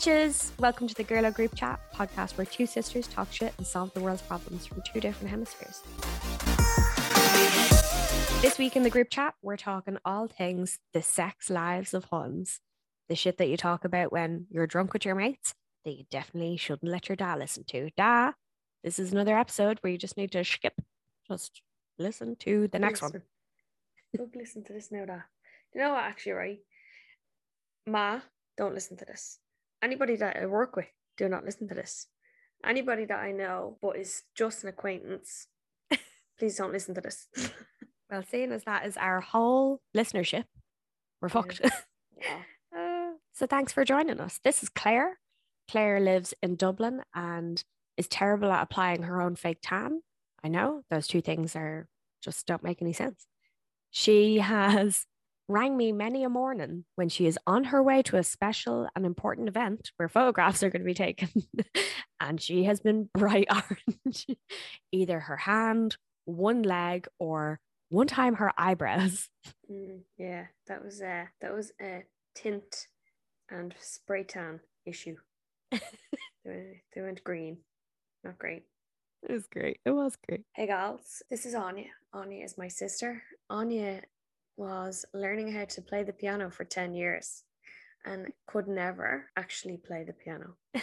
Bitches, welcome to the Girlo Group Chat podcast where two sisters talk shit and solve the world's problems from two different hemispheres. This week in the group chat, we're talking all things the sex lives of Huns. The shit that you talk about when you're drunk with your mates that you definitely shouldn't let your dad listen to. Da, this is another episode where you just need to skip, just listen to the next one. Don't listen to this now, da. You know what, actually, right? Ma, don't listen to this. Anybody that I work with, do not listen to this. Anybody that I know but is just an acquaintance, please don't listen to this. Well, seeing as that is our whole listenership, we're fucked. Yeah. Uh, so thanks for joining us. This is Claire. Claire lives in Dublin and is terrible at applying her own fake tan. I know those two things are just don't make any sense. She has rang me many a morning when she is on her way to a special and important event where photographs are going to be taken. and she has been bright orange, either her hand, one leg, or one time her eyebrows. Mm, yeah, that was uh, that was a tint and spray tan issue. they, went, they went green. Not great. It was great. It was great. Hey gals, this is Anya. Anya is my sister. Anya was learning how to play the piano for 10 years and could never actually play the piano.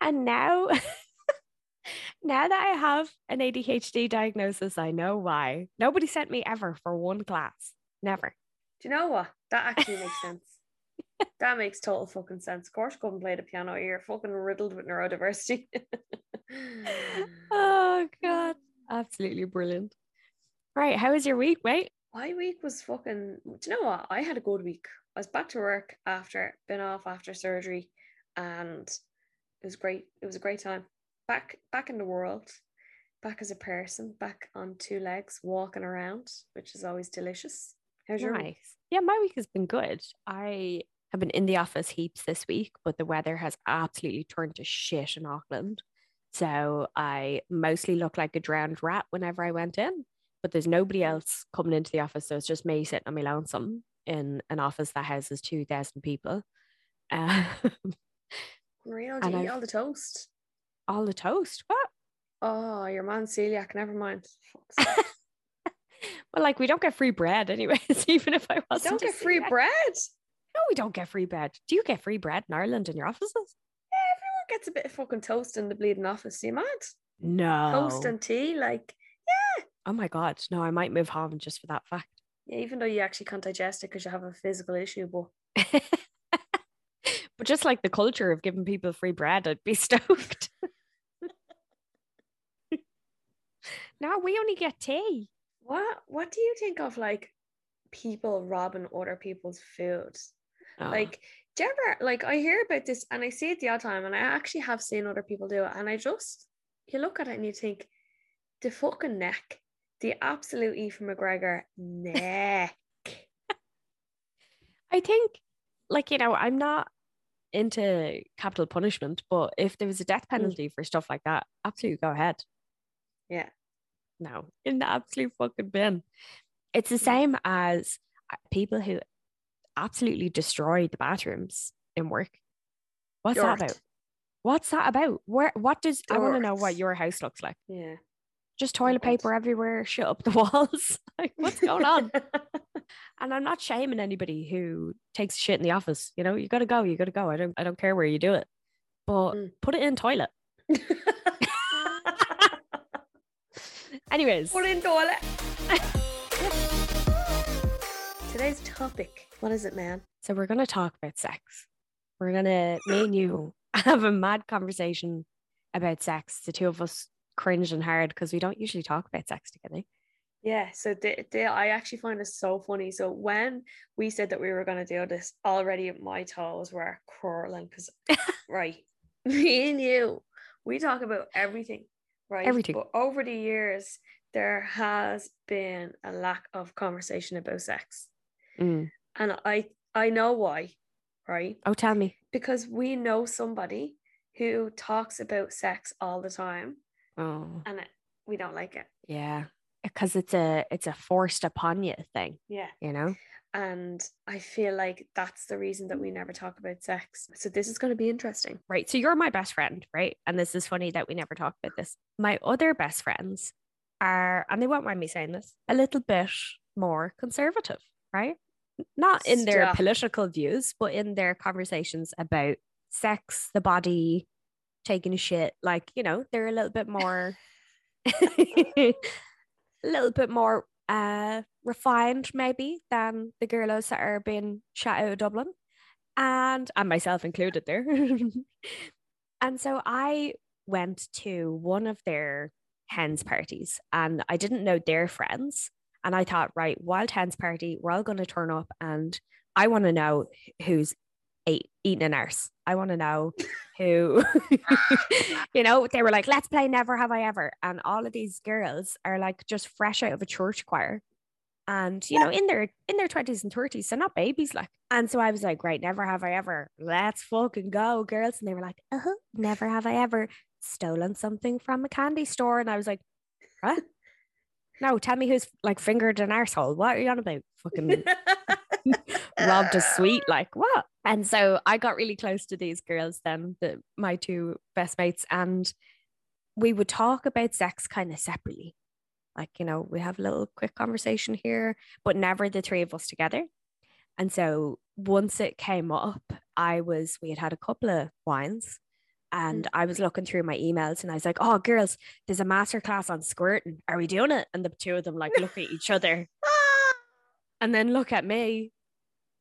And now, now that I have an ADHD diagnosis, I know why. Nobody sent me ever for one class. Never. Do you know what? That actually makes sense. That makes total fucking sense. Of course, couldn't play the piano. You're fucking riddled with neurodiversity. Oh God. Absolutely brilliant. Right. How was your week, mate? My week was fucking. Do you know what? I had a good week. I was back to work after been off after surgery, and it was great. It was a great time. Back back in the world, back as a person, back on two legs, walking around, which is always delicious. How's your week? Yeah, my week has been good. I have been in the office heaps this week, but the weather has absolutely turned to shit in Auckland. So I mostly look like a drowned rat whenever I went in, but there's nobody else coming into the office. So it's just me sitting on my lonesome in an office that houses 2,000 people. Um, Unreal. And Do you eat all the toast? all the toast. What? Oh, your man's celiac. Never mind. Well, like we don't get free bread anyways, even if I wasn't. don't get free celiac. bread. No, we don't get free bread. Do you get free bread in Ireland in your offices? Yeah, everyone gets a bit of fucking toast in the bleeding office. You mad? No. Toast and tea, like oh my god, no, I might move home just for that fact. yeah. Even though you actually can't digest it because you have a physical issue, but but just like the culture of giving people free bread, I'd be stoked. no, we only get tea. what? What do you think of like people robbing other people's food? Oh, Like, do you ever like I hear about this and I see it the odd time, and I actually have seen other people do it, and I just you look at it and you think the fucking neck, the absolute Ethan McGregor neck. I think, like you know, I'm not into capital punishment, but if there was a death penalty for stuff like that, absolutely go ahead. Yeah. No, in the absolute fucking bin. It's the same as uh, people who absolutely destroy the bathrooms in work. What's that about? What's that about? Where? What does I want to know what your house looks like? Yeah. Just toilet paper everywhere, shut up the walls. like, what's going on? and I'm not shaming anybody who takes shit in the office. You know, you gotta go, you gotta go. I don't I don't care where you do it. But Mm. put it in toilet. Anyways, Put in toilet. Today's topic. What is it, man? so we're gonna talk about sex. We're gonna me and you have a mad conversation about sex. The two of us cringed and hard because we don't usually talk about sex together. Yeah, so the, the, I actually find this so funny. So when we said that we were going to do this, already my toes were curling because, right, me and you, we talk about everything, right? Everything. But over the years, there has been a lack of conversation about sex, Mm. and I I know why, right? Oh, tell me. Because we know somebody who talks about sex all the time, Oh, and it, we don't like it. yeah, because it's a it's a forced upon you thing. Yeah. You know. And I feel like that's the reason that we never talk about sex. So this is going to be interesting. Right. So you're my best friend, right? And this is funny that we never talk about this. My other best friends are, and they won't mind me saying this, a little bit more conservative, right? Not in their political views, but in their conversations about sex, the body, taking a shit. Like, you know, they're a little bit more, a little bit more uh, refined, maybe, than the girls that are being shot out of Dublin, and and myself included there. and so I went to one of their hens parties, and I didn't know their friends, and I thought, right, wild hens party, we're all going to turn up, and I want to know who's eating an arse. I want to know who, you know, they were like, let's play Never Have I Ever. And all of these girls are like just fresh out of a church choir. And you know, in their in their 20s and 30s, so not babies like. And so I was like, right, never have I ever. Let's fucking go, girls. And they were like, uh-huh, never have I ever stolen something from a candy store. And I was like, what? No, tell me who's like fingered an asshole What are you on about? Fucking robbed a uh, sweet, like what? And so I got really close to these girls, then the my two best mates, and we would talk about sex kind of separately. Like, you know, we have a little quick conversation here, but never the three of us together. And so once it came up, I was, we had had a couple of wines and I was mm-hmm. looking through my emails and I was like, oh, girls, there's a masterclass on squirting. Are we doing it? And the two of them like look at each other and then look at me.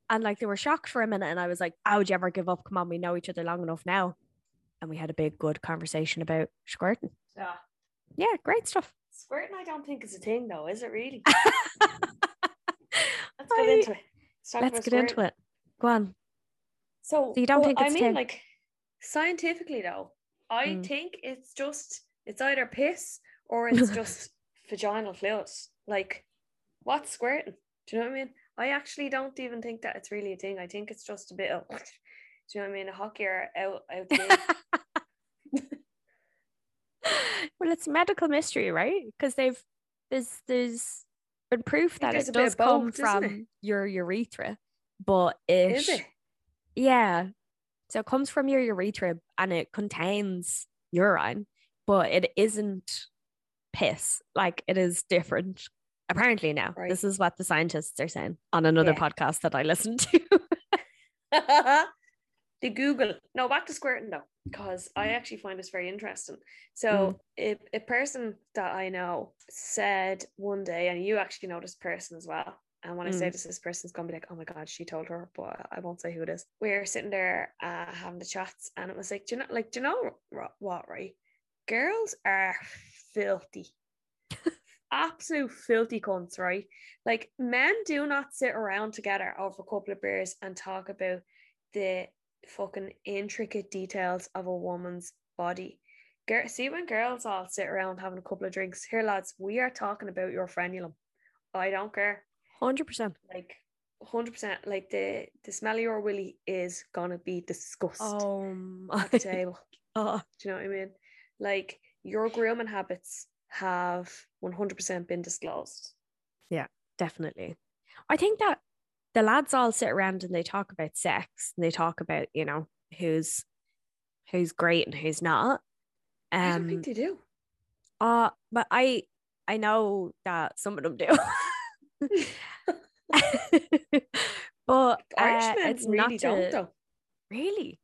And like they were shocked for a minute. And I was like, oh, would you ever give up? Come on, we know each other long enough now. And we had a big, good conversation about squirting. Yeah. Yeah, great stuff. Squirting, I don't think is a thing though, is it really? Let's get into it. Let's, Let's get into it. Go on. So, So you don't well, think I it's mean, thing? like scientifically though, I Mm. think it's just it's either piss or it's just vaginal fluids. Like, what's squirting? Do you know what I mean? I actually don't even think that it's really a thing. I think it's just a bit of, do you know what I mean? A hockey or out out. well, it's medical mystery, right? Because they've there's there's been proof that it does come both, isn't it? from your urethra, but it, Is it? yeah, so it comes from your urethra and it contains urine, but it isn't piss. Like it is different. Apparently now, Right. this is what the scientists are saying on another Yeah. podcast that I listened to. the Google. No, back to squirting though, because I actually find this very interesting. So, if a person that I know said one day, and you actually know this person as well. And when I say Mm. this, this person's gonna be like, "Oh my god, she told her," but I won't say who it is. We're sitting there uh, having the chats, and it was like, "Do you know, like, do you know what? Right? Girls are filthy." Absolute filthy cunts, right? Like men do not sit around together over a couple of beers and talk about the fucking intricate details of a woman's body. Girl, see when girls all sit around having a couple of drinks. Here, lads, we are talking about your frenulum. I don't care. Hundred percent. Like, hundred percent. Like the the smell of your willy is gonna be discussed Oh at the table. oh, Do you know what I mean? Like your grooming habits have one hundred percent been disclosed. Yeah, definitely. I think that the lads all sit around and they talk about sex and they talk about, you know, who's who's great and who's not. Um I don't think they do. uh, but I I know that some of them do. but uh, it's really not don't though. really.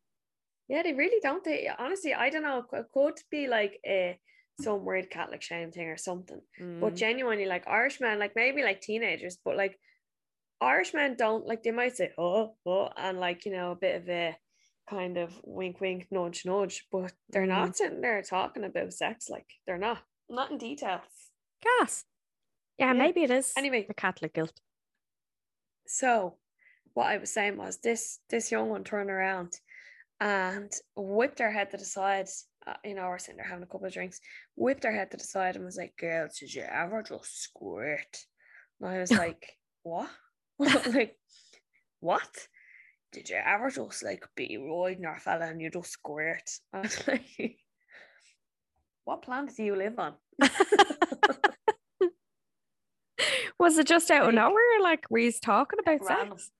Yeah, they really don't. They honestly, I don't know. It could be like a some weird Catholic shame thing or something. But Mm, genuinely, like Irishmen, like maybe like teenagers, but like Irishmen don't like they might say oh oh and like you know a bit of a kind of wink wink nudge nudge, but they're Mm. not sitting there talking about sex. Like they're not not in details. gas. Yeah, Yeah. maybe it is. Anyway. the Catholic guilt. So what I was saying was this this young one turned around and whipped her head to the side. Uh, you know, we're sitting there having a couple of drinks, whipped her head to the side and was like, Girl, did you ever just squirt? And I was like, What? like, what? Did you ever just like be riding our fella and you just squirt? I was like, What planet do you live on? Was it just out of nowhere? Like, were you talking about Random. sex?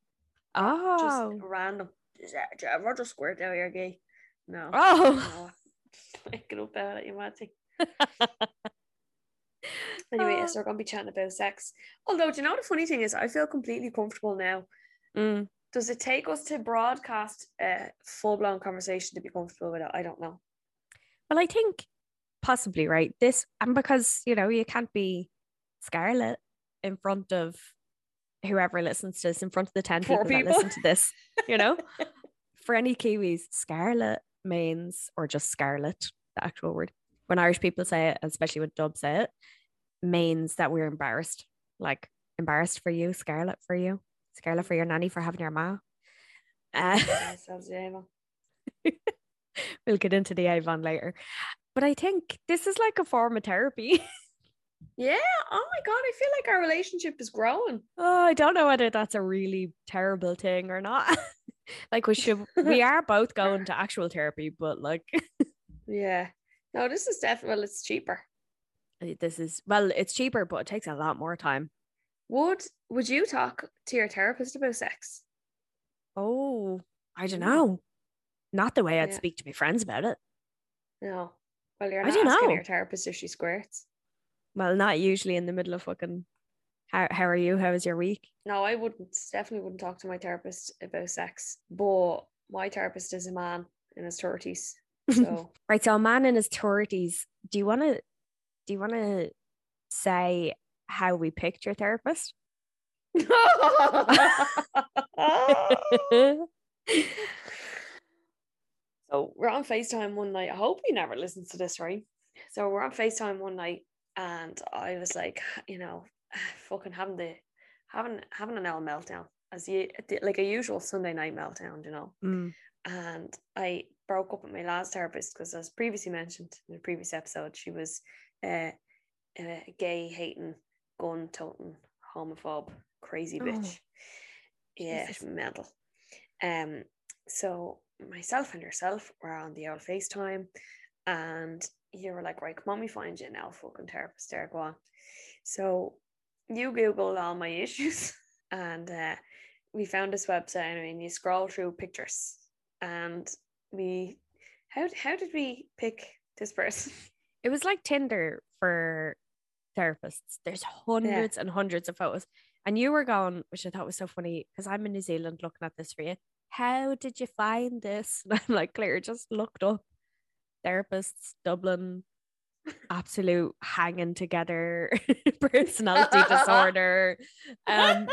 Oh. Just random. Is that Jeff Roger squirt out here gay? No. oh. No. Making up about it, you might think. Anyway, Oh. so we're gonna be chatting about sex. Although, do you know the funny thing is, I feel completely comfortable now. Mm. Does it take us to broadcast a full blown conversation to be comfortable with it? I don't know. Well, I think possibly right. This and because you know you can't be Scarlet in front of whoever listens to this, in front of the ten people, people. that listen to this. You know, for any Kiwis, Scarlet means or just Scarlet, the actual word. When Irish people say it, especially when Dub say it, means that we're embarrassed. Like embarrassed for you, Scarlet for you, Scarlet for your nanny for having your ma. Uh, Ourselves, yeah, man. we'll get into the Avon later. But I think this is like a form of therapy. Yeah. Oh my god, I feel like our relationship is growing. oh, I don't know whether that's a really terrible thing or not. like we should we are both going to actual therapy, but like Yeah. No, this is definitely well, it's cheaper. Uh, this is well, it's cheaper, but it takes a lot more time. Would would you talk to your therapist about sex? Oh, I don't know. Not the way I'd Yeah. speak to my friends about it. No. Well, you're I not don't asking know. your therapist if she squirts. Well, not usually in the middle of fucking how how are you? How was your week? No, I wouldn't. Definitely wouldn't talk to my therapist about sex. But my therapist is a man in his thirties. So Right. So a man in his thirties, do you wanna do you wanna say how we picked your therapist? So we're on FaceTime one night. I hope he never listens to this, right? So we're on FaceTime one night and I was like, you know, fucking having the having having an L meltdown as you like a usual Sunday night meltdown, you know. Mm. And I broke up with my last therapist because as previously mentioned in the previous episode, she was uh, a gay hating, gun toting, homophobe, crazy Oh, bitch. yeah, Jesus. mental. Um, so myself and yourself were on the old FaceTime, and you were like, right, come on, we find you now, fucking therapist there, go on. So you Googled all my issues, and uh, we found this website, and I mean, you scroll through pictures, and we, how how did we pick this person? It was like Tinder for therapists. There's hundreds and hundreds of photos. And you were gone, which I thought was so funny, because I'm in New Zealand looking at this for you. How did you find this? And I'm like, Claire, just looked up therapists, Dublin, absolute hanging together personality disorder. Um,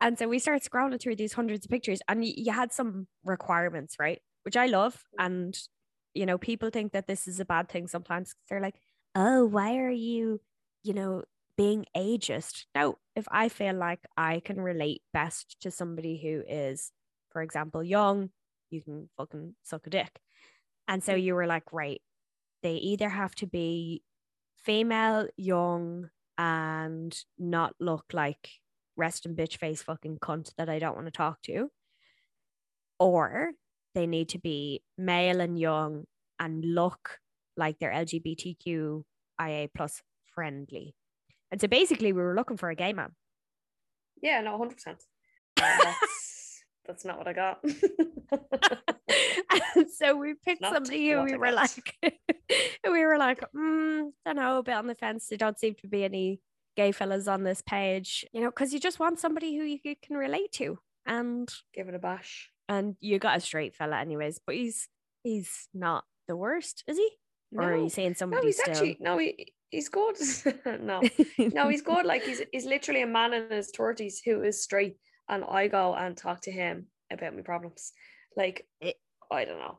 and so we started scrolling through these hundreds of pictures, and y- you had some requirements, right? Which I love. And, you know, people think that this is a bad thing sometimes. They're like, oh, why are you, you know, being ageist? No, if I feel like I can relate best to somebody who is, for example, young, you can fucking suck a dick. And so you were like, right, they either have to be female, young, and not look like rest and bitch face fucking cunt that I don't want to talk to, or they need to be male and young and look like they're LGBTQIA plus friendly. And so basically, we were looking for a gay man. yeah, no, hundred percent. That's that's not what I got. and so we picked Not somebody who we were like, we were like, mm, don't know, a bit on the fence. There don't seem to be any gay fellas on this page, you know, because you just want somebody who you can relate to. And Give it a bash. and you got a straight fella, anyways, but he's he's not the worst, is he? Or are you saying somebody? No, he's still? actually no, he he's good. no, no, he's good. Like he's he's literally a man in his thirties who is straight, and I go and talk to him about my problems. Like It- I don't know,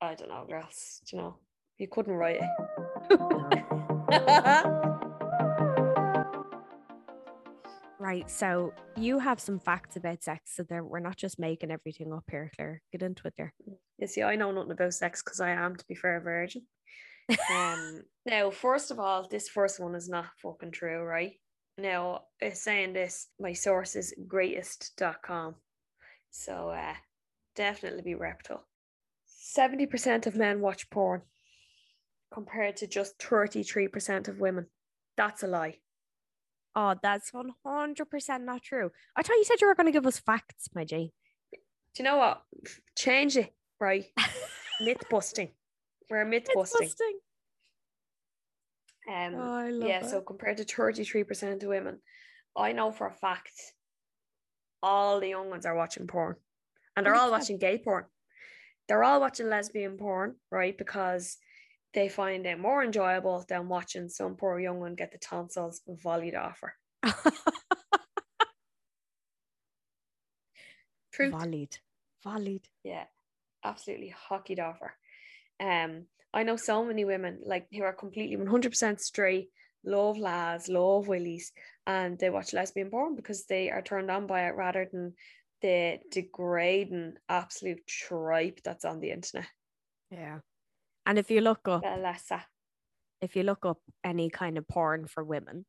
I don't know, girls. Do you know, you couldn't write it. Right. So you have some facts about sex, so that we're not just making everything up here, Claire. Get into it there. you see, I know nothing about sex because I am, to be fair, a virgin. Um, now, first of all, this first one is not fucking true, right? Now, it's saying this, my source is greatist.com. So, uh, definitely be reptile. 70% of men watch porn compared to just 33% of women. That's a lie. Oh, that's 100% not true. I thought you said you were going to give us facts, my G. Do you know what? Change it, right? myth busting. We're myth busting. Um, Oh, yeah, it. so compared to 33% of women, I know for a fact all the young ones are watching porn and they're all watching gay porn. They're all watching lesbian porn, right? Because they find it more enjoyable than watching some poor young one get the tonsils volleyed off her. Truth. Volleyed. Volleyed. Yeah, absolutely hockeyed off her. Um, I know so many women like who are completely 100% straight, love lads, love willies, and they watch lesbian porn because they are turned on by it rather than the degrading absolute tripe that's on the internet. Yeah. And if you look up, if you look up any kind of porn for women,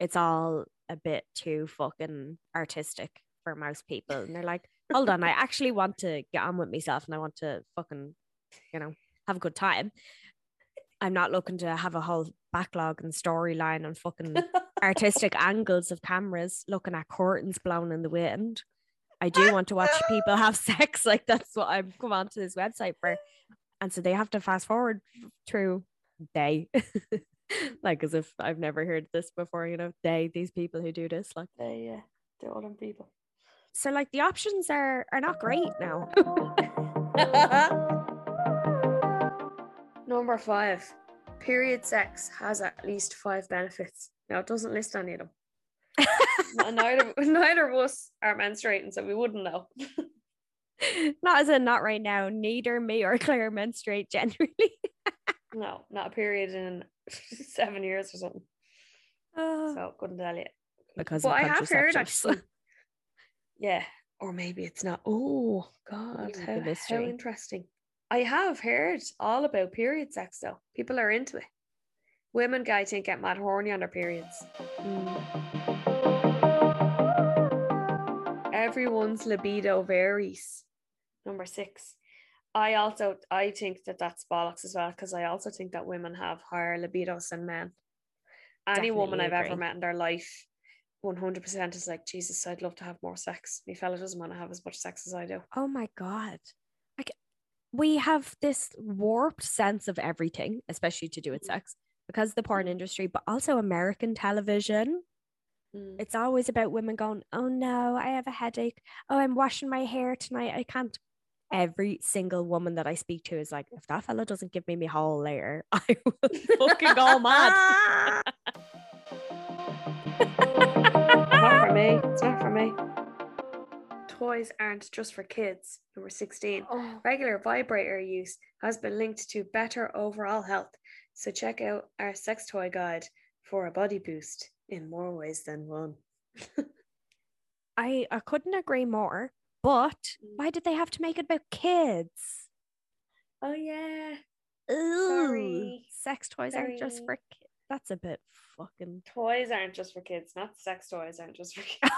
it's all a bit too fucking artistic for most people. And they're like, hold on, I actually want to get on with myself and I want to fucking, you know, have a good time. I'm not looking to have a whole backlog and storyline and fucking artistic angles of cameras looking at curtains blown in the wind. I do want to watch people have sex. Like that's what I've come onto this website for. And so they have to fast forward through they. like as if I've never heard this before, you know, they, these people who do this. Like They, yeah, uh, all older people. so like the options are are not great now. Number five, period sex has at least five benefits. Now it doesn't list any of them. N- neither neither of us are menstruating, so we wouldn't know. not as in not right now. Neither me or Claire menstruate generally. No, not a period in seven years or something. Uh. So couldn't tell you. because But of I have heard actually. Yeah, or maybe it's not. Oh God, how, how interesting. I have heard all about period sex though. People are into it. Women, I think, get mad horny on their periods. Mm. Everyone's libido varies. Number six. I also I think that that's bollocks as well because I also think that women have higher libidos than men. Any woman Definitely I've ever met in their life, one hundred percent is like Jesus. I'd love to have more sex. My fella doesn't want to have as much sex as I do. Oh my god. Like we have this warped sense of everything, especially to do with Mhm. sex, because of the porn industry, but also American television. Mm. It's always about women going, Oh no, I have a headache. Oh, I'm washing my hair tonight. I can't. Every single woman that I speak to is like, if that fella doesn't give me my whole layer, I will fucking go mad. not for me. It's not for me. Toys aren't just for kids. Number 16. Oh, Regular vibrator use has been linked to better overall health. So check out our sex toy guide for a body boost in more ways than one. I, I couldn't agree more. But Mm. why did they have to make it about kids? Oh yeah. Ooh, Sorry. sex toys aren't just for kids. That's a bit fucking. Toys aren't just for kids, not sex toys aren't just for kids.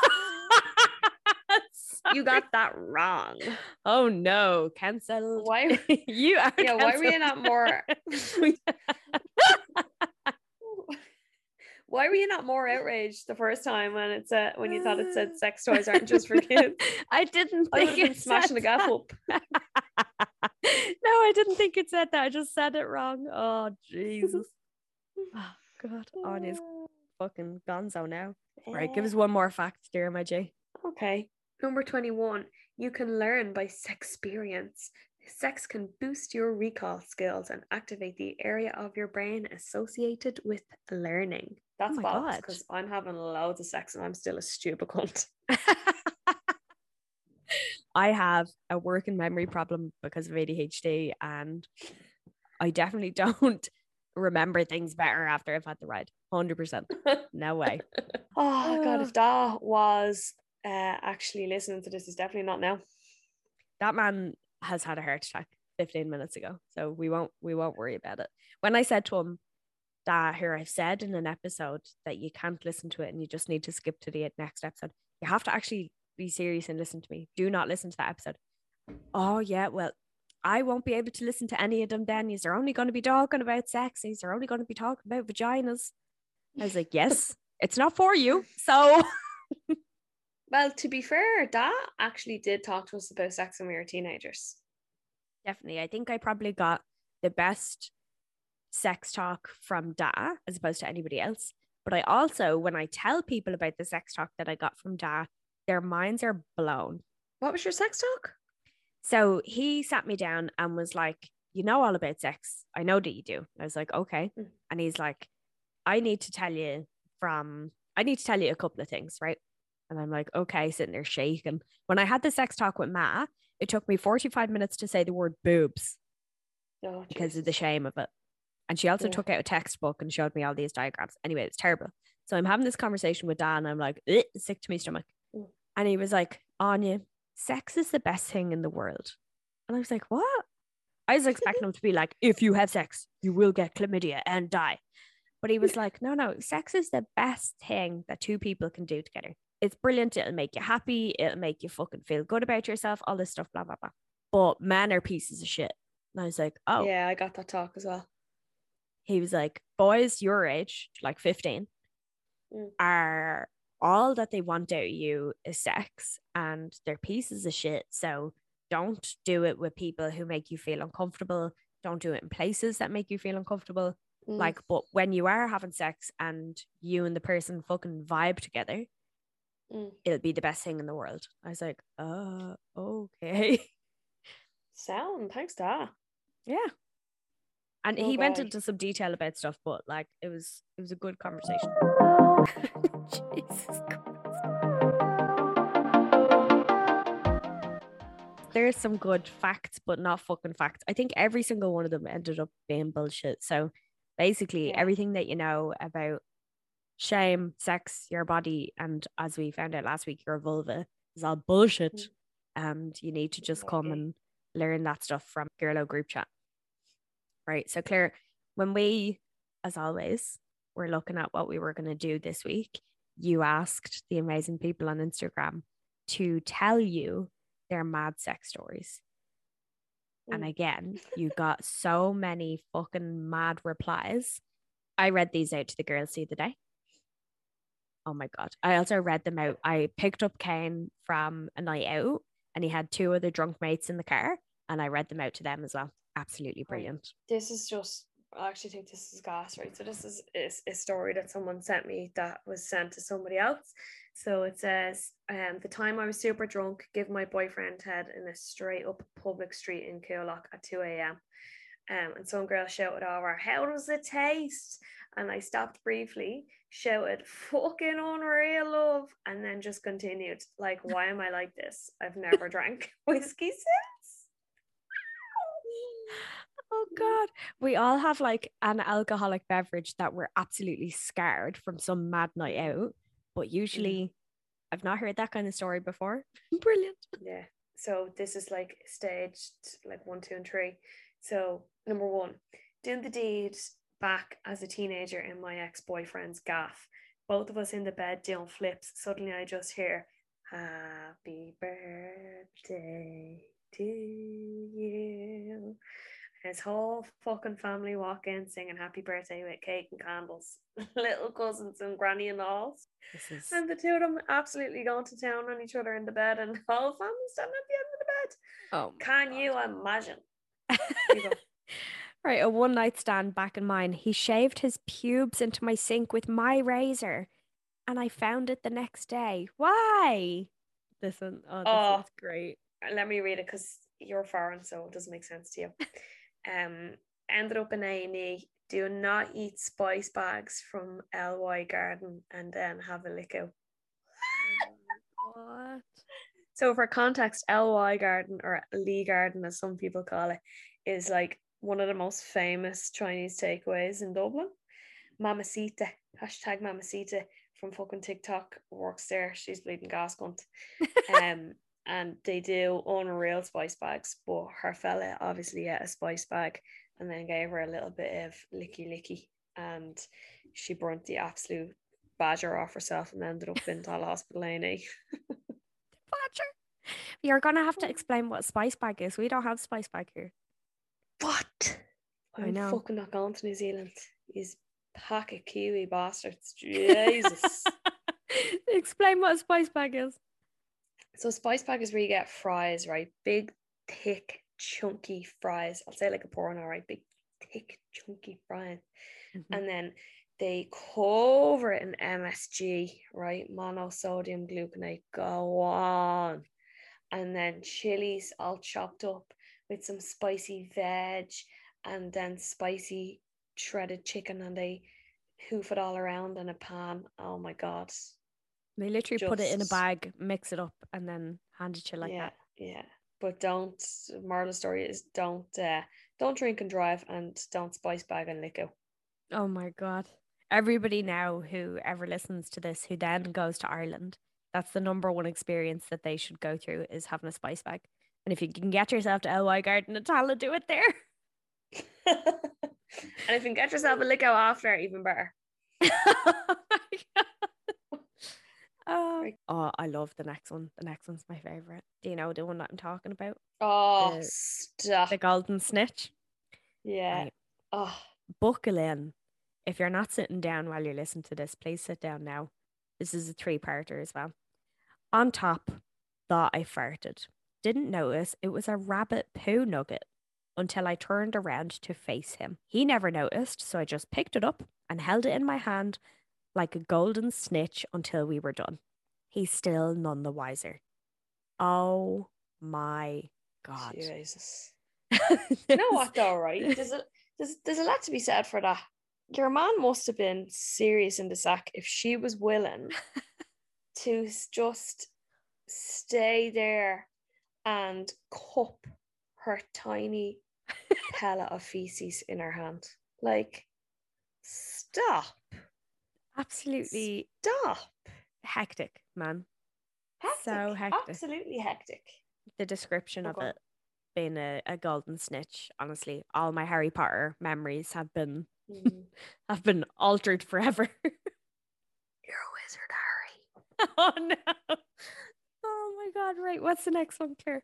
You got that wrong. Oh no, cancel. Why you are. yeah, why were you not more why were you not more outraged the first time when it said when you thought it said sex toys aren't just for kids? I didn't I think have been it smashing the said gaff that. up. no, I didn't think it said that. I just said it wrong. Oh Jesus. Oh God, on his fucking gonzo now. Right, give us one more fact, dear my G. Okay. Number 21. You can learn by sex experience. Sex can boost your recall skills and activate the area of your brain associated with learning. That's oh bollocks because I'm having loads of sex and I'm still a stupid cunt. I have a working memory problem because of ADHD, and I definitely don't remember things better after I've had the ride. 100%. No way. Oh god, if that was uh, actually listening to this, is definitely not now. That man has had a heart attack 15 minutes ago, so we won't we won't worry about it. When I said to him that here I've said in an episode that you can't listen to it and you just need to skip to the next episode, you have to actually be serious and listen to me. Do not listen to that episode. Oh yeah, well, I won't be able to listen to any of them then. They're only going to be talking about sex. They're only going to be talking about vaginas. I was like, yes, it's not for you. So Well, to be fair, Da actually did talk to us about sex when we were teenagers. definitely, I think I probably got the best sex talk from Da as opposed to anybody else. But I also, when I tell people about the sex talk that I got from Da, their minds are blown. What was your sex talk? So he sat me down and was like, You know all about sex. I know that you do. I was like, Okay. Mm. And he's like, I need to tell you from, I need to tell you a couple of things, right? And I'm like, Okay, sitting there shaking. When I had the sex talk with Ma, it took me 45 minutes to say the word boobs Oh, because of the shame of it. And she also Yeah. took out a textbook and showed me all these diagrams. Anyway, it's terrible. So I'm having this conversation with Dan. I'm like, "Ugh, sick to my stomach. Mm. And he was like, Anya, sex is the best thing in the world. And I was like, what? I was expecting him to be like, if you have sex, you will get chlamydia and die. But he was like, no, no, sex is the best thing that two people can do together. It's brilliant. It'll make you happy. It'll make you fucking feel good about yourself, all this stuff, blah, blah, blah. But men are pieces of shit. And I was like, oh, Yeah, I got that talk as well. he was like, boys your age, like 15, Mm. are all that they want out of you is sex and they're pieces of shit. So don't do it with people who make you feel uncomfortable. Don't do it in places that make you feel uncomfortable. Mm. Like, but when you are having sex and you and the person fucking vibe together, Mm. it'll be the best thing in the world. I was like, uh, okay. sound, thanks, Da. yeah. And Oh, he went into some detail about stuff, but like it was it was a good conversation. Jesus Christ. There's some good facts, but not fucking facts. I think every single one of them ended up being bullshit. So basically, Yeah. everything that you know about shame, sex, your body, and as we found out last week, your vulva is all bullshit. Mm. And you need to just come and learn that stuff from Girlo group chat. Right. So, Claire, when we, as always, were looking at what we were going to do this week, you asked the amazing people on Instagram to tell you their mad sex stories. And Mm. again, you got so many fucking mad replies. I read these out to the girls the other day. Oh my God. I also read them out. I picked up Kane from a night out and he had two other drunk mates in the car and I read them out to them as well. Absolutely brilliant. This is just, I actually think this is gas, right? So, this is, is a story that someone sent me that was sent to somebody else. So, it says, um, the time I was super drunk, give my boyfriend head in a straight up public street in Coolock at 2 a.m. Um, and some girl shouted over, How does it taste? And I stopped briefly, shouted, Fucking unreal, love. And then just continued, like, Why am I like this? I've never drank whiskey since. Oh God. We all have like an alcoholic beverage that we're absolutely scared from some mad night out. But usually mm. I've not heard that kind of story before. Brilliant. Yeah. So this is like staged like one, two, and three. So number one, doing the deed back as a teenager in my ex-boyfriend's gaff. Both of us in the bed doing flips. Suddenly I just hear Happy birthday to you. And his whole fucking family walk in singing happy birthday with cake and candles. Little cousins and granny and all. Is And the two of them absolutely going to town on each other in the bed and the whole family standing at the end of the bed. oh Can you imagine? you go. right, a one night stand back in mine. He shaved his pubes into my sink with my razor and I found it the next day. Why? This one, oh, this Oh. one's great. Let me read it because you're foreign, so it doesn't make sense to you. Um, ended up in A&E. Do not eat spice bags from LY Garden and then have a lick out. What? So for context, LY Garden or Lee Garden, as some people call it, is like one of the most famous Chinese takeaways in Dublin. Mamacita, hashtag Mamacita from fucking TikTok works there. She's bleeding gas cunt. Um, and they do unreal spice bags, but her fella obviously had a spice bag and then gave her a little bit of licky licky, and she burnt the absolute badger off herself and ended up in Tallaght Hospital A&E. Badger. You're gonna have to explain what a spice bag is. We don't have spice bag here. I I'm know. fucking not going to New Zealand. Is pack of kiwi bastards. Jesus. Explain what a spice bag is. so spice bag is where you get fries, right? Big, thick, chunky fries. I'll say like a porno, right? Big, thick, chunky fries. Mhm. And then they cover it in MSG, right? Monosodium gluconate. Go on. And then chilies all chopped up with some spicy veg and then spicy shredded chicken and they hoof it all around in a pan. Oh my god. They literally put it in a bag, mix it up, and then hand it to you like yeah, that. yeah. But don't moral story is don't uh don't drink and drive and don't spice bag and liquor. Oh my god. Everybody now who ever listens to this who then goes to Ireland, that's the number one experience that they should go through is having a spice bag. And if you can get yourself to LY Garden and Tallaght, do it there. and if you can get yourself a liquor after, even better. oh. Oh. I love the next one. The next one's my favorite. Do you know the one that I'm talking about? Oh The- stop. The golden snitch. yeah. Right. Oh buckle in. If you're not sitting down while you're listening to this, please sit down now. This is a three parter as well. On top, thought I farted. Didn't notice it was a rabbit poo nugget until I turned around to face him. He never noticed, so I just picked it up and held it in my hand like a golden snitch until we were done. He's still none the wiser. Oh my God. Jesus. You know what though, right? There's a there's there's a lot to be said for that. Your man must have been serious in the sack if she was willing to just stay there and cup her tiny pellet of feces in her hand. Like, stop, Absolutely stop. hectic, man. Hectic. So hectic. Absolutely hectic. the description Oh, of go on. it being a, a golden snitch honestly all my harry potter memories have been Mm. have been altered forever You're a wizard, Harry. oh no oh my god right what's the next one claire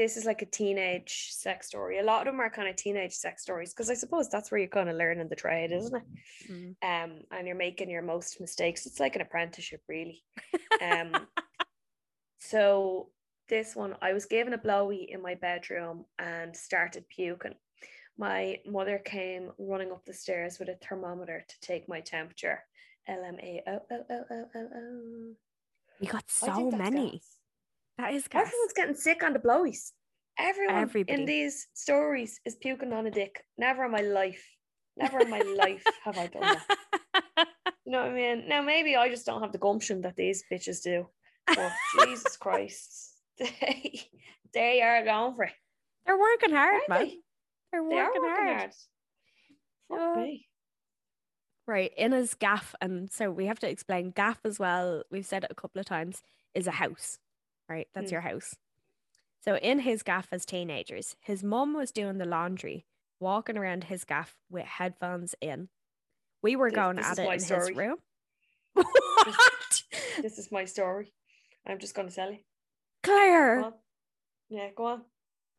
this is like a teenage sex story. A lot of them are kind of teenage sex stories because I suppose that's where you're kind of learning the trade, isn't it? Mm. Um, and you're making your most mistakes. It's like an apprenticeship, really. Um, so this one, I was given a blowy in my bedroom and started puking. My mother came running up the stairs with a thermometer to take my temperature. LMA. Oh, oh, oh, oh, oh, oh. we got so many gas. That is gas. Everyone's getting sick on the blowies. Everyone Everybody. in these stories is puking on a dick. Never in my life. Never in my life have I done that. You know what I mean? Now maybe I just don't have the gumption that these bitches do. But Jesus Christ. They they are going for it. they're working hard Aren't man they? they're They are working, working hard. hard. Fuck me. Right, in his gaff, and so we have to explain gaff as well. We've said it a couple of times, is a house, right? That's Mm. your house. So in his gaff as teenagers, his mum was doing the laundry, walking around his gaff with headphones in. We were This- going this at it in his room. what? This is my story. I'm just gonna tell you. Claire, Go. Yeah, go on.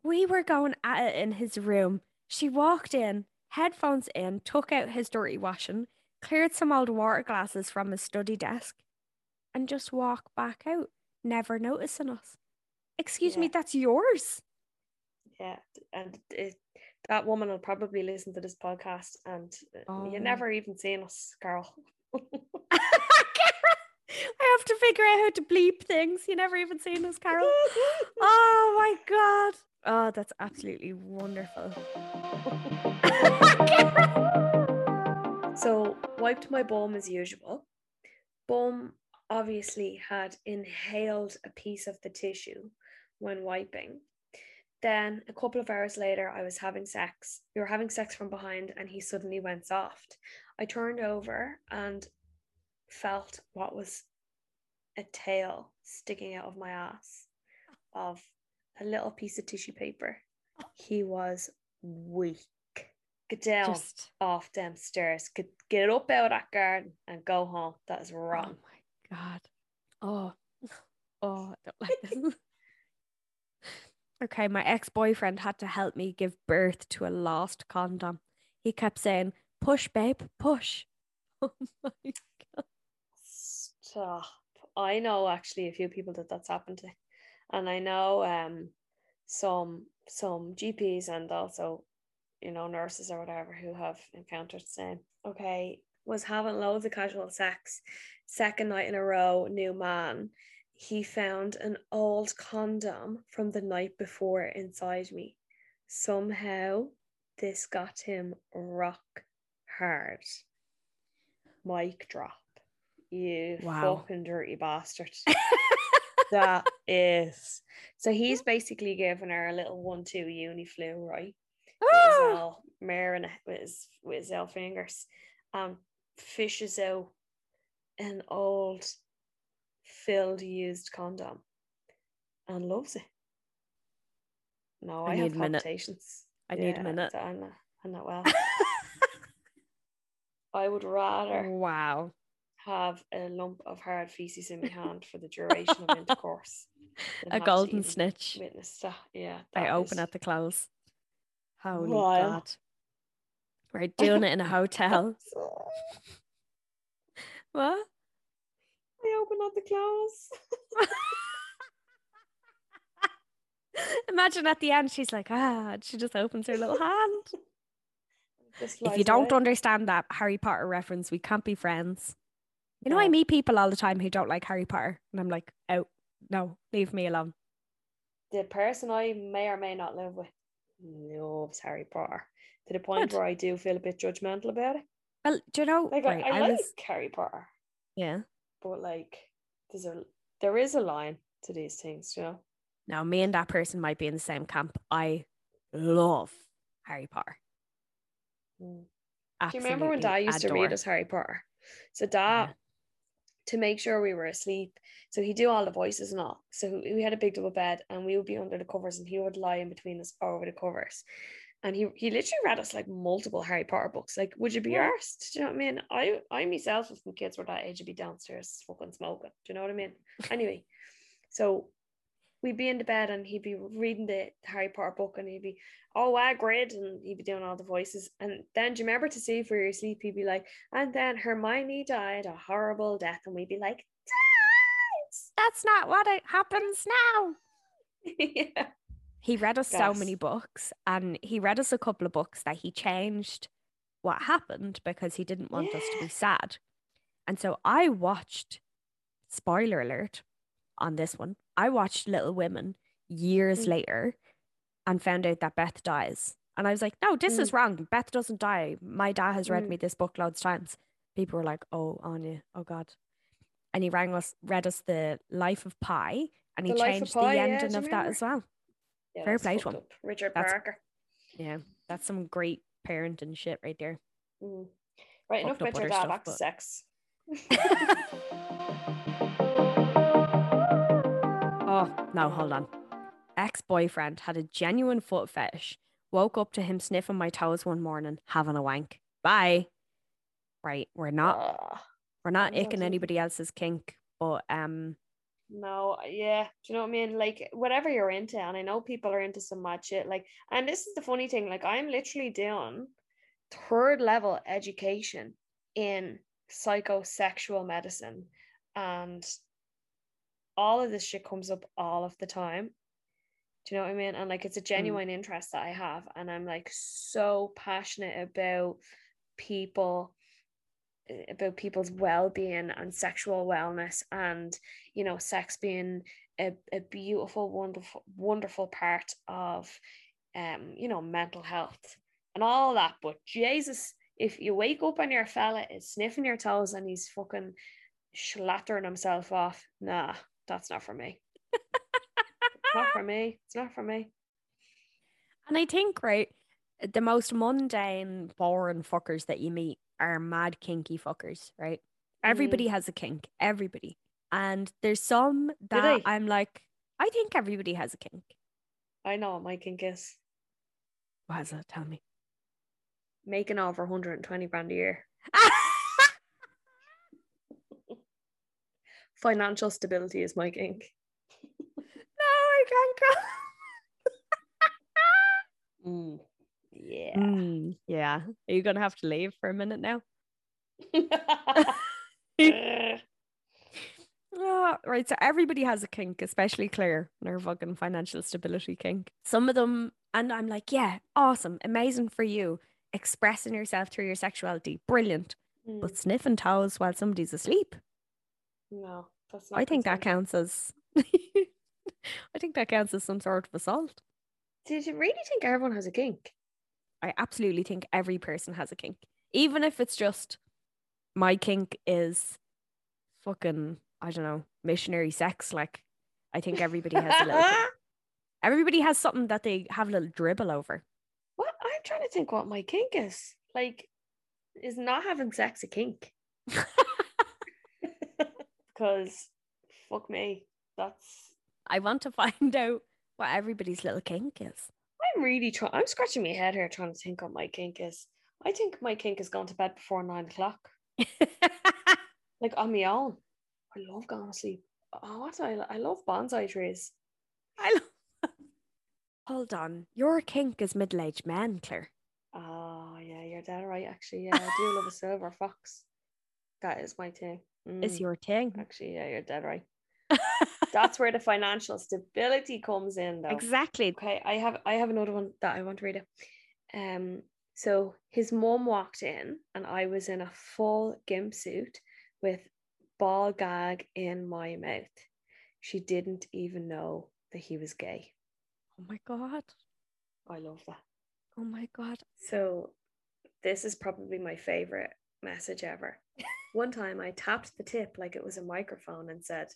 we were going at it in his room. She walked in, headphones in, took out his dirty washing, cleared some old water glasses from his study desk, and just walked back out, never noticing us. Excuse me, that's yours. Yeah, and it, that woman will probably listen to this podcast, and uh, Oh. you never even seen us, Carol. I have to figure out how to bleep things. You never even seen us, Carol. Oh my god. Oh, that's absolutely wonderful. so wiped my bum as usual. Bum obviously had inhaled a piece of the tissue when wiping. Then a couple of hours later, I was having sex. We were having sex from behind, and he suddenly went soft. I turned over and felt what was a tail sticking out of my ass of a little piece of tissue paper. He was weak. Get down Just off them stairs. Get, get up out of that garden and go home. That is oh wrong. my god. Oh. Oh, I don't like this. okay, my ex-boyfriend had to help me give birth to a lost condom. He kept saying, "Push, babe, push." Oh my god. Stop. I know actually a few people that that's happened to, and I know um some some GPs and also you know nurses or whatever who have encountered the same. Okay, was having loads of casual sex. Second night in a row, new man. He found an old condom from the night before inside me. Somehow, this got him rock hard. Mic drop. You Wow. fucking dirty bastard. that is. So he's basically giving her a little one-two uni flu, right? With his all it with his with his L fingers. Um fishes out an old filled used condom and loves it. No, I I, need have a minute. palpitations. I need a Yeah, minute. I'm not, I'm not well. I would rather wow. have a lump of hard feces in my hand for the duration of intercourse. A golden snitch. Witness that. Yeah. I open at the close. Holy Vile. God. We're doing it in a hotel. what? I open at the close. Imagine at the end, she's like, ah, she just opens her little hand. If you don't away. understand that Harry Potter reference, we can't be friends. You know, I meet people all the time who don't like Harry Potter, and I'm like, oh, no, leave me alone. the person I may or may not live with loves Harry Potter to the point Good. where I do feel a bit judgmental about it. Well, do you know? Like right, I, I, I like was, Harry Potter, yeah. but like there's a there is a line to these things, you know. Now, me and that person might be in the same camp. I love Harry Potter. Mm. Do you remember when Dad used to read us Harry Potter? So Dad, Yeah. to make sure we were asleep, so he'd do all the voices and all. So we had a big double bed, and we would be under the covers, and he would lie in between us over the covers. And he he literally read us like multiple Harry Potter books. Like, would you be Yeah. arsed? Do you know what I mean? I I myself, if my kids were that age, would be downstairs fucking smoking. Do you know what I mean? Anyway, so we'd be in the bed and he'd be reading the Harry Potter book and he'd be, oh, I Hagrid, and he'd be doing all the voices. And then do you remember to see if we were asleep, he'd be like, and then Hermione died a horrible death. And we'd be like, That's not what it happens now. yeah. He read us so many books, and he read us a couple of books that he changed what happened because he didn't want us to be sad. And so I watched, spoiler alert on this one, I watched Little Women years Mm. later and found out that Beth dies. And I was like, no, this is wrong. Beth doesn't die. My dad has read Mm. me this book loads of times. People were like, oh, Anya, oh God. And he rang us, read us The Life of Pi, and he The changed Pi, the ending you of that as well. Yeah Fair play to him. up. Richard That's- Parker. Yeah, that's some great parenting shit right there. Mm. Right, enough Fucked up about your dad, stuff, back to sex. Oh, no, hold on. Ex boyfriend had a genuine foot fetish. Woke up to him sniffing my toes one morning, having a wank. Bye. Right, we're not Ugh. we're not icking anybody else's kink, but um, No, uh, yeah. Do you know what I mean? Like whatever you're into, and I know people are into some mad shit. Like, and this is the funny thing. Like, I'm literally doing third level education in psychosexual medicine, and all of this shit comes up all of the time. Do you know what I mean? And like, it's a mm. genuine interest that I have, and I'm like so passionate about people about people's well-being and sexual wellness and you know sex being a, a beautiful wonderful wonderful part of um you know mental health and all that. But jesus if you wake up and your fella is sniffing your toes and he's fucking slattering himself off. Nah that's not for me. Not for me. It's not for me. And I think right, the most mundane, boring fuckers that you meet are mad kinky fuckers, right? Everybody has a kink, everybody, and there's some that? I'm like, I think everybody has a kink. i know what my kink is What is it? Tell me. making over 120 grand a year financial stability is my kink No, I can't go. Mm, yeah Mm, yeah. Are you gonna have to leave for a minute now? Oh, right. So everybody has a kink, especially Claire and her fucking financial stability kink. Some of them, and I'm like, yeah, awesome, amazing for you. Expressing yourself through your sexuality, brilliant. Mm, But sniffing towels while somebody's asleep, no, that's not. I think that counts as. I think that counts as some sort of assault. Did you really think everyone has a kink? I absolutely think every person has a kink, even if it's just my kink is fucking I don't know missionary sex. Like I think everybody has a little. kink. Everybody has something that they have a little dribble over. what? I'm trying to think what my kink is. Like, is not having sex a kink? Because fuck me, that's. I want to find out what everybody's little kink is. I'm really trying. I'm scratching my head here trying to think what my kink is. I think my kink is going to bed before nine o'clock, like on my own. I love going to sleep. Oh, what I? I love bonsai trees. I love. Hold on, your kink is middle-aged men, Claire. Oh yeah, you're dead right. Actually, yeah, I do love a silver fox. That is my thing. Is Mm, your thing actually yeah, you're dead right. That's where the financial stability comes in, though. exactly? Okay, I have I have another one that I want to read it. Um, so his mom walked in, and I was in a full gimp suit with ball gag in my mouth. She didn't even know that he was gay. Oh my god! I love that. Oh my god! So this is probably my favorite message ever. One time I tapped the tip like it was a microphone and said,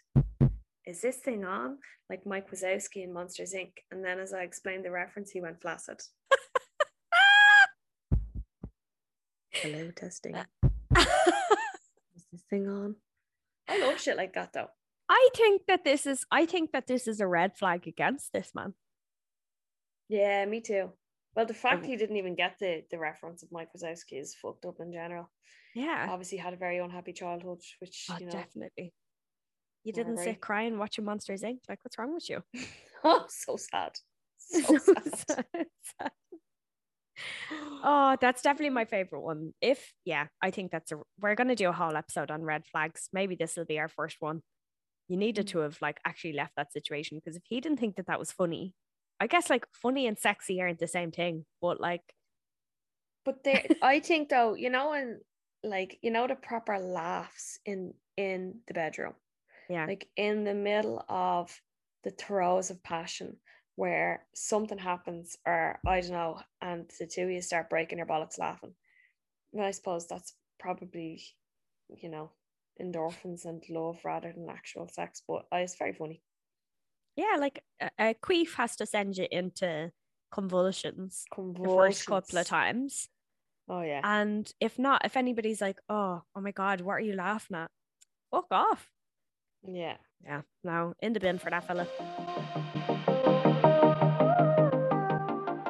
Is this thing on? Like Mike Wazowski in Monsters Inc. And then as I explained the reference, he went flaccid. Hello, testing. Is this thing on? I love shit like that though. I think that this is. I think that this is a red flag against this man. Yeah, me too. Well, the fact Oh. he didn't even get the, the reference of Mike Wazowski is fucked up in general. Yeah. Obviously had a very unhappy childhood, which Oh, you know definitely. You didn't right. sit crying watching Monsters Inc. Like, what's wrong with you? Oh, so sad. So sad. sad. Oh, that's definitely my favorite one. If yeah, I think that's a we're gonna do a whole episode on red flags. Maybe this will be our first one. You needed Mm. to have like actually left that situation because if he didn't think that that was funny, I guess like funny and sexy aren't the same thing. But like, But there, I think though, you know, and like you know the proper laughs in in the bedroom, yeah, like in the middle of the throes of passion, where something happens, or I don't know, and the two of you start breaking your bollocks laughing. Well, I suppose that's probably, you know, endorphins and love rather than actual sex. But uh, it's very funny. yeah, like a, a queef has to send you into convulsions the first couple of times. Oh yeah. And if not, if anybody's like, oh, oh my God, what are you laughing at? Fuck off. Yeah. Yeah, no, in the bin for that fella.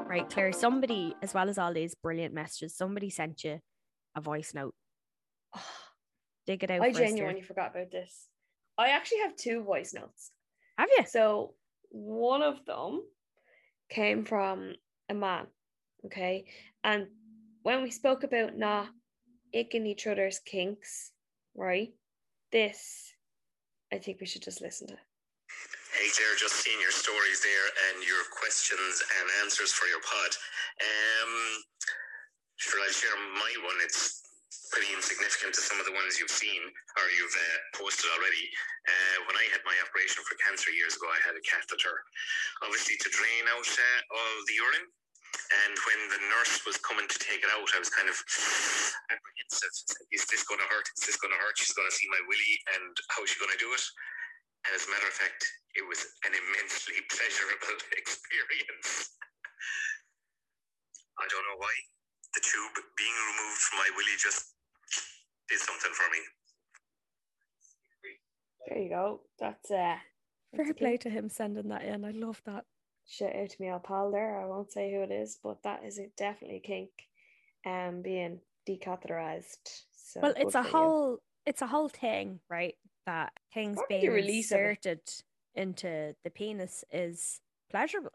Right, Claire, somebody, as well as all these brilliant messages, somebody sent you a voice note. Dig it out. I for us, dear. genuinely forgot about this. I actually have two voice notes. Have you? So one of them came from a man, okay? And when we spoke about not icking each other's kinks, right? This, I think we should just listen to. Hey Claire, just seeing your stories there and your questions and answers for your pod. Um, sure, I'll share my one. It's pretty insignificant to some of the ones you've seen or you've uh, posted already. Uh, when I had my operation for cancer years ago, I had a catheter, obviously to drain out uh, all the urine. And when the nurse was coming to take it out, I was kind of apprehensive. Is this going to hurt? Is this going to hurt? She's going to see my willy, and how's she going to do it? And as a matter of fact, it was an immensely pleasurable experience. I don't know why. The tube being removed from my willy just did something for me. There you go. That's uh that's Fair play to him sending that in. I love that. Shout out to me old pal there. I won't say who it is, but that is a, definitely a kink. Um being decatheterized. So well, it's a for you. whole it's a whole thing, right? That things Probably being release of it. inserted into the penis is pleasurable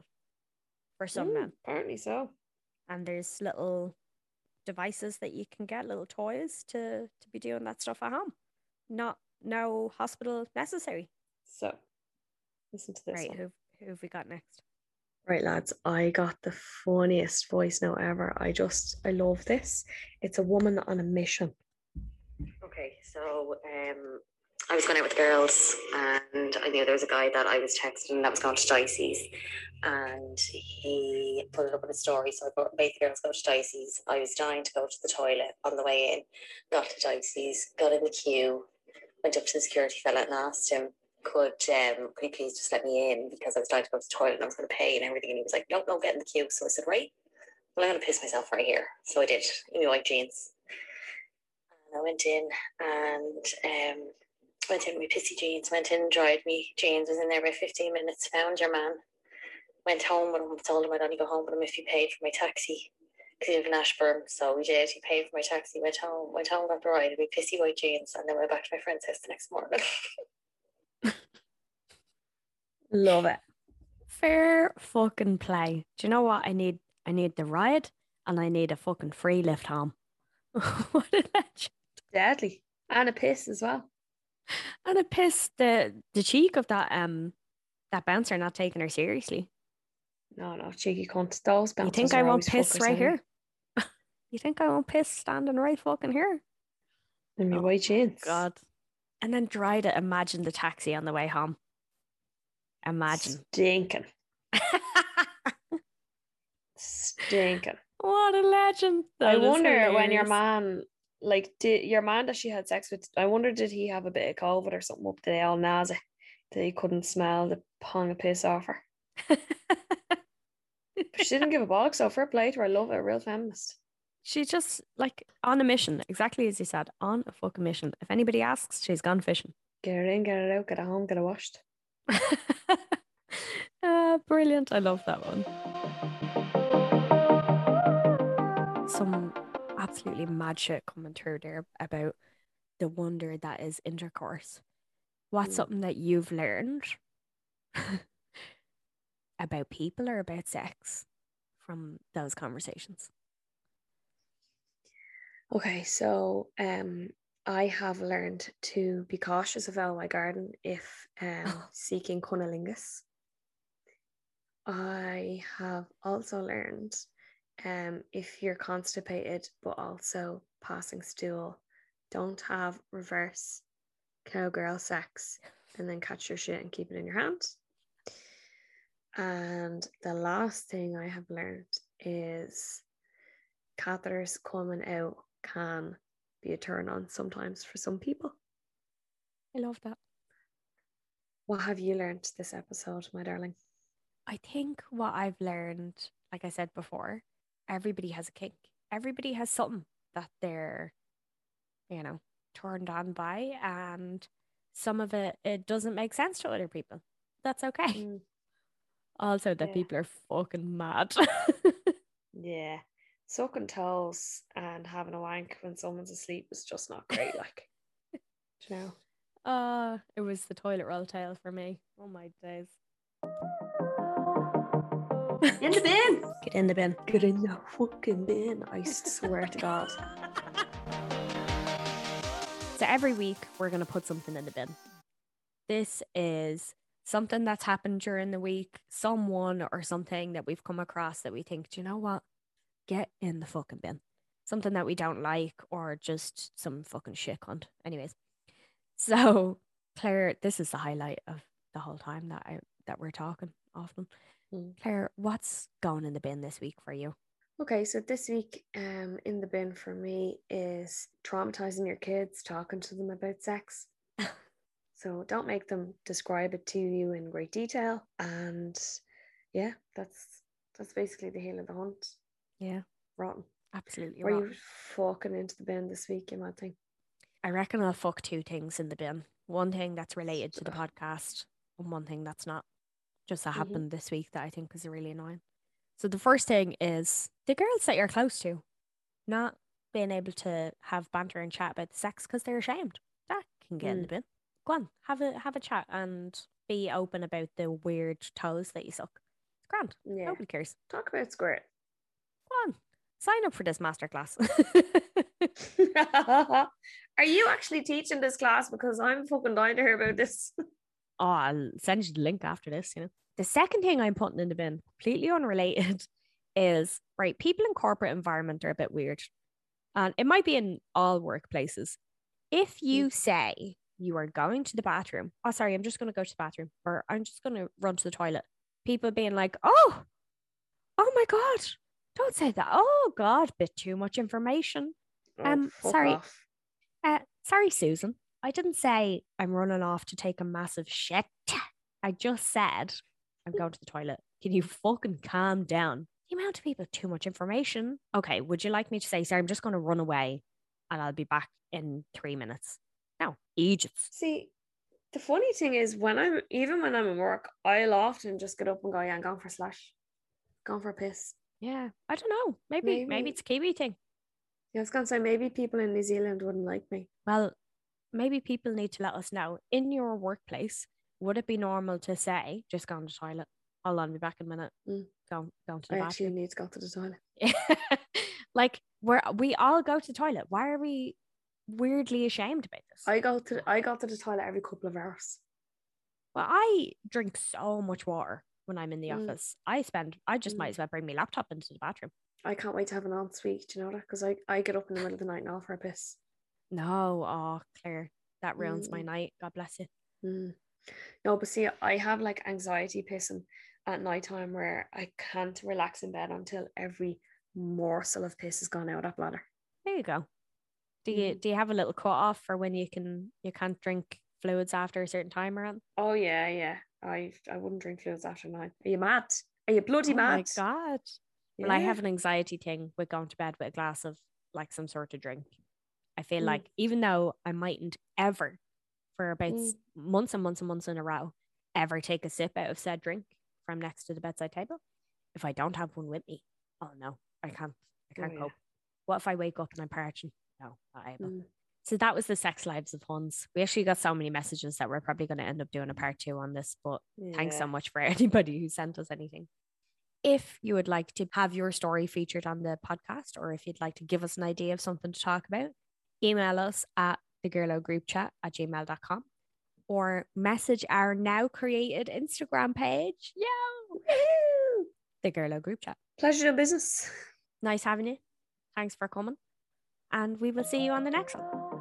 for some Mm, men. Apparently so. And there's little devices that you can get, little toys to to be doing that stuff at home. Not no hospital necessary. So, listen to this. right, one. who who have we got next? Right, lads, I got the funniest voice note ever. I just, I love this. It's a woman on a mission. Okay, so um, I was going out with girls, and I knew there was a guy that I was texting that was going to Dicey's, and he put it up in a story. So I brought, made the girls go to Dicey's. I was dying to go to the toilet on the way in. Got to Dicey's, got in the queue, went up to the security fella and asked him, "Could um, could you please just let me in because I was dying to go to the toilet and I was going to pay and everything." And he was like, "No, no, get in the queue." So I said, "Right." Well, I'm going to piss myself right here. So I did in my white jeans. And I went in and um, went in with pissy jeans, went in, dried me jeans, was in there about 15 minutes, found your man, went home with told him I'd only go home with him if he paid for my taxi. Because he lived in Ashbourne, so we did. He paid for my taxi, went home, went home, got the ride with pissy white jeans, and then went back to my friend's house the next morning. Love it. Fair fucking play. Do you know what I need? I need the ride and I need a fucking free lift home. what a legend. Deadly. And a piss as well. And a piss the the cheek of that um that bouncer not taking her seriously. No, no, cheeky cunt. Those You think I won't piss right here? you think I won't piss standing right fucking here? In my Oh, white jeans. God. And then try to imagine the taxi on the way home. Imagine. Stinking. Stinking. what a legend. I That is wonder when your hilarious. man, like, did your man that she had sex with, I wonder did he have a bit of COVID or something up the old nazi that he couldn't smell the pong of piss off her? She didn't give a bollocks, so fair play to her. I love it. A real feminist. She's just like on a mission, exactly as you said, on a fucking mission. If anybody asks, she's gone fishing. Get her in, get her out, get her home, get her washed. Uh, brilliant. I love that one. Some absolutely mad shit coming through there about the wonder that is intercourse. What's Mm. something that you've learned about people or about sex from those conversations? Okay, so um, I have learned to be cautious of out my garden if um, seeking cunnilingus. I have also learned um, if you're constipated but also passing stool, don't have reverse cowgirl sex and then catch your shit and keep it in your hand. And the last thing I have learned is catheters coming out can be a turn on sometimes for some people. I love that. What have you learned this episode, my darling? I think what I've learned, like I said before, everybody has a kink. Everybody has something that they're, you know, turned on by, and some of it it doesn't make sense to other people. That's okay. Mm. Also, that Yeah. people are fucking mad. Yeah. Sucking toes and having a wank when someone's asleep is just not great. Like, do you know? uh, it was the toilet roll tale for me. Oh my days. In the bin. Get in the bin. Get in the fucking bin. I swear to God. So every week we're going to put something in the bin. This is something that's happened during the week, someone or something that we've come across that we think, do you know what? Get in the fucking bin. Something that we don't like or just some fucking shit cunt. Anyways. So Claire, this is the highlight of the whole time that I that we're talking often. Mm. Claire, what's going in the bin this week for you? Okay, so this week um in the bin for me is traumatizing your kids, talking to them about sex. so don't make them describe it to you in great detail. And yeah, that's that's basically the heel of the hunt. Yeah, Rotten. absolutely. Were right. you fucking into the bin this week, you might think? I reckon I'll fuck two things in the bin. One thing that's related to the podcast, and one thing that's not. Just that Mhm. happened this week that I think is really annoying. So the first thing is the girls that you're close to, not being able to have banter and chat about the sex because they're ashamed. That can get in the bin. Go on, have a have a chat and be open about the weird toes that you suck. It's grand. Yeah. Nobody cares. Talk about squirt. Sign up for this masterclass. Are you actually teaching this class? Because I'm fucking dying to hear about this. oh, I'll send you the link after this, you know. The second thing I'm putting in the bin, completely unrelated, is right, people in corporate environment are a bit weird. And it might be in all workplaces. If you hmm. say you are going to the bathroom, oh sorry, I'm just gonna go to the bathroom, or I'm just gonna run to the toilet. People being like, oh, oh my god, don't say that. Oh god, bit too much information. Oh, Um, sorry. Uh, sorry, Susan. I didn't say I'm running off to take a massive shit. I just said I'm going to the toilet. Can you fucking calm down? The amount of people too much information. Okay, would you like me to say, sorry, I'm just going to run away and I'll be back in three minutes? No, Egypt. See, the funny thing is when I'm even when I'm in work, I'll often just get up and go, yeah, I'm going for a slash. Going for a piss. Yeah, I don't know. Maybe, maybe, Maybe- it's a Kiwi thing. Yeah, I was gonna say maybe people in New Zealand wouldn't like me. Well, maybe people need to let us know in your workplace. Would it be normal to say, just go on the toilet? Hold on, be back in a minute. Mm. Go, go to the I bathroom. actually need to go to the toilet. like we're we all go to the toilet. Why are we weirdly ashamed about this? I go to I go to the toilet every couple of hours. well, I drink so much water when I'm in the Mm. office. I spend I just might Mm. as well bring my laptop into the bathroom. I can't wait to have an ensuite. Do you know that? Because I, I get up in the middle of the night now for a piss. No, oh Claire, that ruins my Mm. night. God bless you. Mm. No, but see, I have like anxiety pissing at night time where I can't relax in bed until every morsel of piss has gone out that bladder. There you go. Do you Mhm. do you have a little cut off for when you can you can't drink fluids after a certain time around? Oh yeah, yeah. I I wouldn't drink fluids after nine. Are you mad? Are you bloody oh mad? Oh my god. Well, I have an anxiety thing with going to bed with a glass of like some sort of drink. I feel Mm. like even though I mightn't ever, for about Mm. months and months and months in a row, ever take a sip out of said drink from next to the bedside table, if I don't have one with me, oh no, I can't. I Oh, can't yeah. cope. What if I wake up and I'm parching? No, not able. Mm. So that was the sex lives of Huns. We actually got so many messages that we're probably going to end up doing a part two on this, but Thanks so much for anybody who sent us anything. If you would like to have your story featured on the podcast, or if you'd like to give us an idea of something to talk about, email us at the Girlo group chat at gmail.com or message our now created Instagram page. Yo! The Girlo group chat. Pleasure doing business. Nice having you. Thanks for coming. And we will see you on the next one. Bye. Happy day.